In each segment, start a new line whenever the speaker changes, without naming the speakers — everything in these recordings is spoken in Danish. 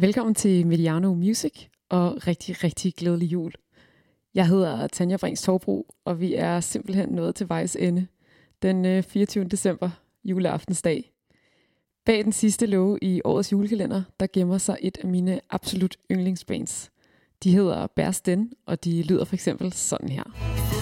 Velkommen til Mediano Music og rigtig, rigtig glædelig jul. Jeg hedder Tanja Brings Torbro, og vi er simpelthen nået til vejs ende den øh, 24. December, juleaftensdag. Bag den sidste låge i årets julekalender, der gemmer sig et af mine absolut yndlingsbands. De hedder Bærsten, og de lyder for eksempel sådan her.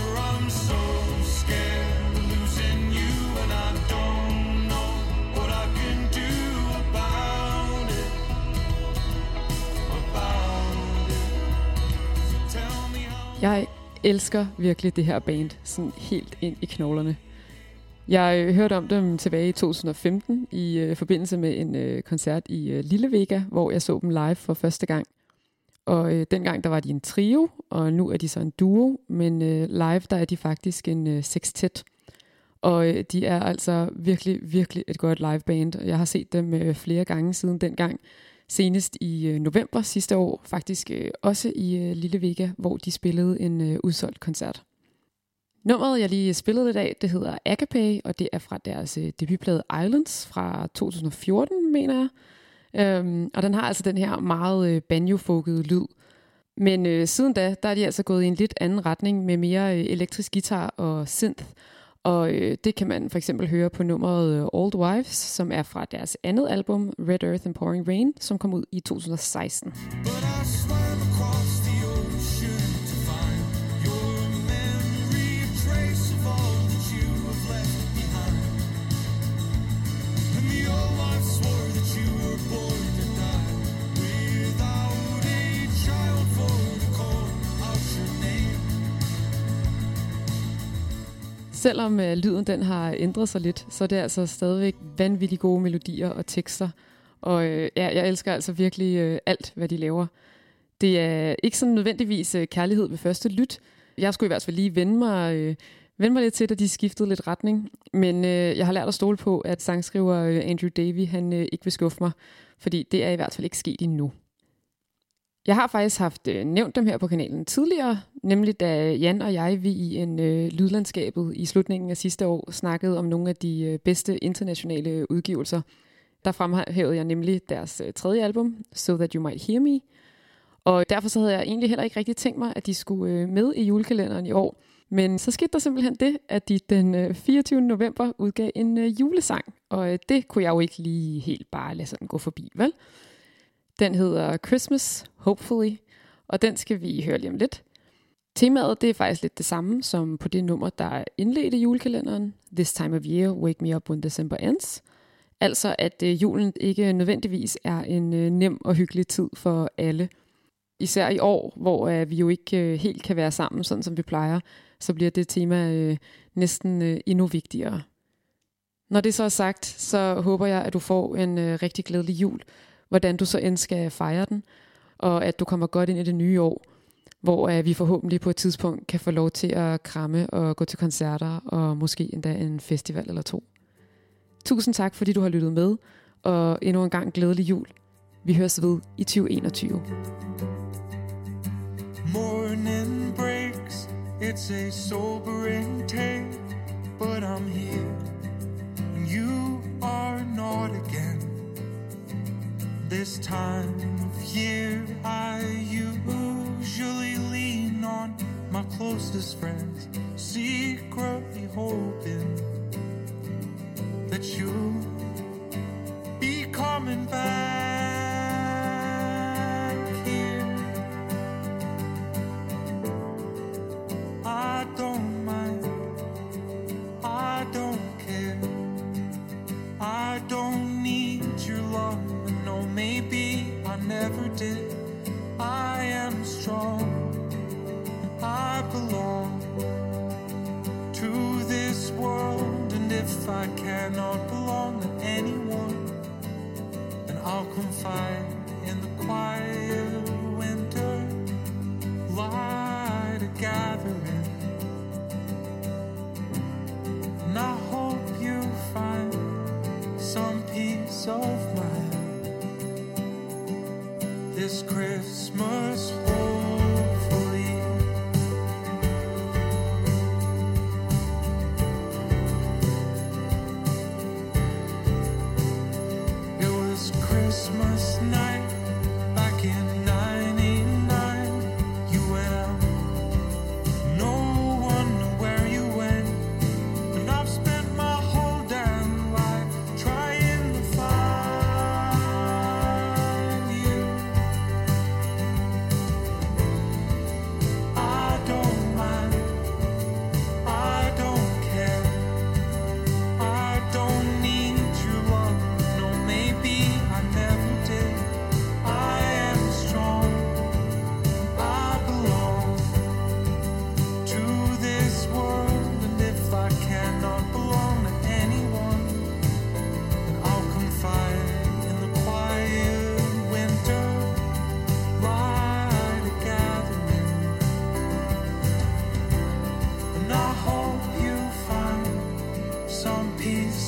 Elsker virkelig det her band, sådan helt ind i knoglerne. Jeg øh, hørte om dem tilbage i 2015 i øh, forbindelse med en øh, koncert i øh, Lille Vega, hvor jeg så dem live for første gang. Og øh, dengang der var de en trio, og nu er de så en duo, men øh, live der er de faktisk en øh, sextet. Og øh, de er altså virkelig, virkelig et godt liveband. Jeg har set dem øh, flere gange siden dengang. Senest i øh, november sidste år, faktisk øh, også i øh, Lille Vega, hvor de spillede en øh, udsolgt koncert. Nummeret, jeg lige spillede i dag, det hedder Agape, og det er fra deres øh, debutplade Islands fra 2014, mener jeg. Øhm, og den har altså den her meget øh, banjo lyd. Men øh, siden da, der er de altså gået i en lidt anden retning med mere øh, elektrisk guitar og synth. Og øh, det kan man for eksempel høre på nummeret øh, Old Wives, som er fra deres andet album, Red Earth and Pouring Rain, som kom ud i 2016. Selvom øh, lyden den har ændret sig lidt, så er det altså stadigvæk vanvittigt gode melodier og tekster. Og øh, ja, jeg elsker altså virkelig øh, alt, hvad de laver. Det er ikke sådan nødvendigvis øh, kærlighed ved første lyt. Jeg skulle i hvert fald lige vende mig, øh, vende mig lidt til, at de skiftede lidt retning. Men øh, jeg har lært at stole på, at sangskriver øh, Andrew Davy han øh, ikke vil skuffe mig. Fordi det er i hvert fald ikke sket endnu. Jeg har faktisk haft øh, nævnt dem her på kanalen tidligere, nemlig da Jan og jeg vi i en øh, lydlandskabet i slutningen af sidste år snakkede om nogle af de øh, bedste internationale udgivelser. Der fremhævede jeg nemlig deres øh, tredje album, So That You Might Hear Me. Og derfor så havde jeg egentlig heller ikke rigtig tænkt mig, at de skulle øh, med i julekalenderen i år. Men så skete der simpelthen det, at de den øh, 24. november udgav en øh, julesang. Og øh, det kunne jeg jo ikke lige helt bare lade sådan gå forbi, vel? Den hedder Christmas, Hopefully, og den skal vi høre lige om lidt. Temaet det er faktisk lidt det samme som på det nummer, der indledte julekalenderen, This Time of Year, Wake Me Up When December Ends. Altså at øh, julen ikke nødvendigvis er en øh, nem og hyggelig tid for alle. Især i år, hvor øh, vi jo ikke øh, helt kan være sammen, sådan som vi plejer, så bliver det tema øh, næsten øh, endnu vigtigere. Når det så er sagt, så håber jeg, at du får en øh, rigtig glædelig jul, hvordan du så end skal fejre den, og at du kommer godt ind i det nye år, hvor uh, vi forhåbentlig på et tidspunkt kan få lov til at kramme og gå til koncerter, og måske endda en festival eller to. Tusind tak, fordi du har lyttet med, og endnu en gang glædelig jul. Vi høres ved i 2021. Morning breaks, it's a sobering take, but I'm here, and you are not again. This time of year, I usually lean on my closest friends, secretly hoping that you'll if I cannot belong to anyone, then I'll confide in the quiet winter light a gathering. And I hope you find some peace of mind this Christmas,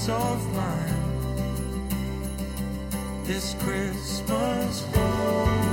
of mind. This Christmas, hopefully.